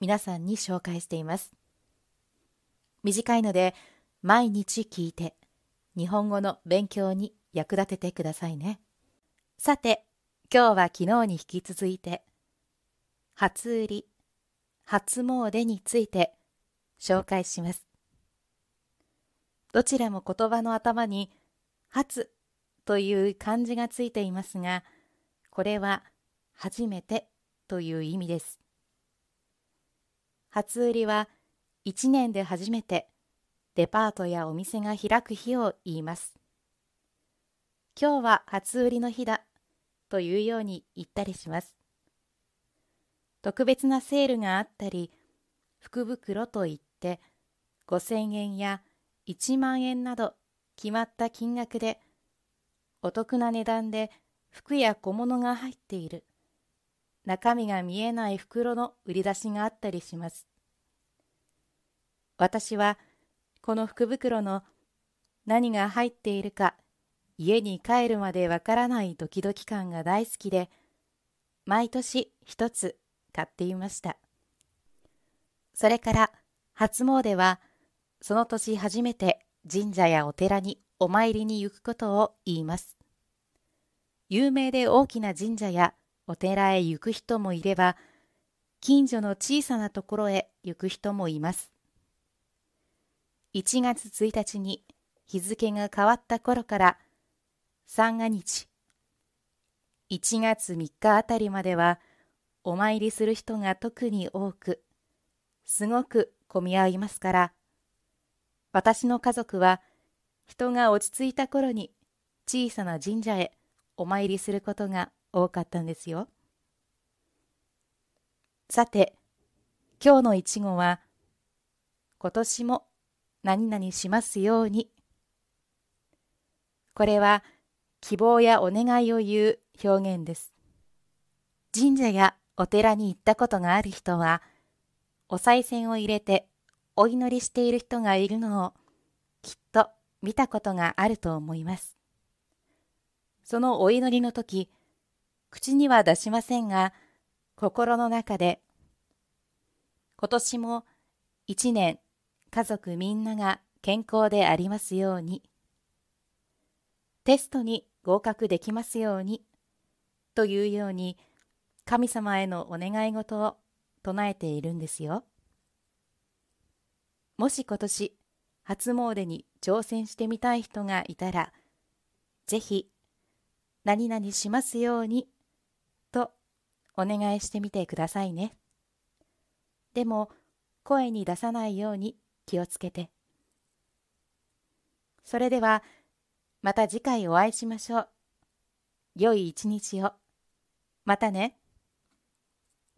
皆さんに紹介しています。短いので毎日聞いて日本語の勉強に役立ててくださいね。さて、今日は昨日に引き続いて初売り、初詣について紹介します。どちらも言葉の頭に初という漢字がついていますが、これは初めてという意味です。初売りは1年で初めてデパートやお店が開く日を言います。今日は初売りの日だというように言ったりします。特別なセールがあったり、福袋といって5000円や1万円など決まった金額でお得な値段で服や小物が入っている。中身が見えない袋の売り出しがあったりします。私はこの福袋の何が入っているか家に帰るまでわからないドキドキ感が大好きで毎年一つ買っていました。それから初詣はその年初めて神社やお寺にお参りに行くことを言います。有名で大きな神社やお寺へ行く人もいれば、近所の小さなところへ行く人もいます。1月1日に日付が変わった頃から三が日、1月3日あたりまではお参りする人が特に多く、すごく混み合いますから、私の家族は人が落ち着いた頃に小さな神社へお参りすることが多かったんですよ。さて、今日のいちごは、今年も何々しますように。これは希望やお願いを言う表現です。神社やお寺に行ったことがある人は、お賽銭を入れてお祈りしている人がいるのをきっと見たことがあると思います。そのお祈りの時、口には出しませんが、心の中で、今年も一年家族みんなが健康でありますように、テストに合格できますように、というように、神様へのお願い事を唱えているんですよ。もし今年、初詣に挑戦してみたい人がいたら、ぜひ、何々しますようにお願いしてみてくださいね。でも、声に出さないように気をつけて。それでは、また次回お会いしましょう。良い一日を。またね。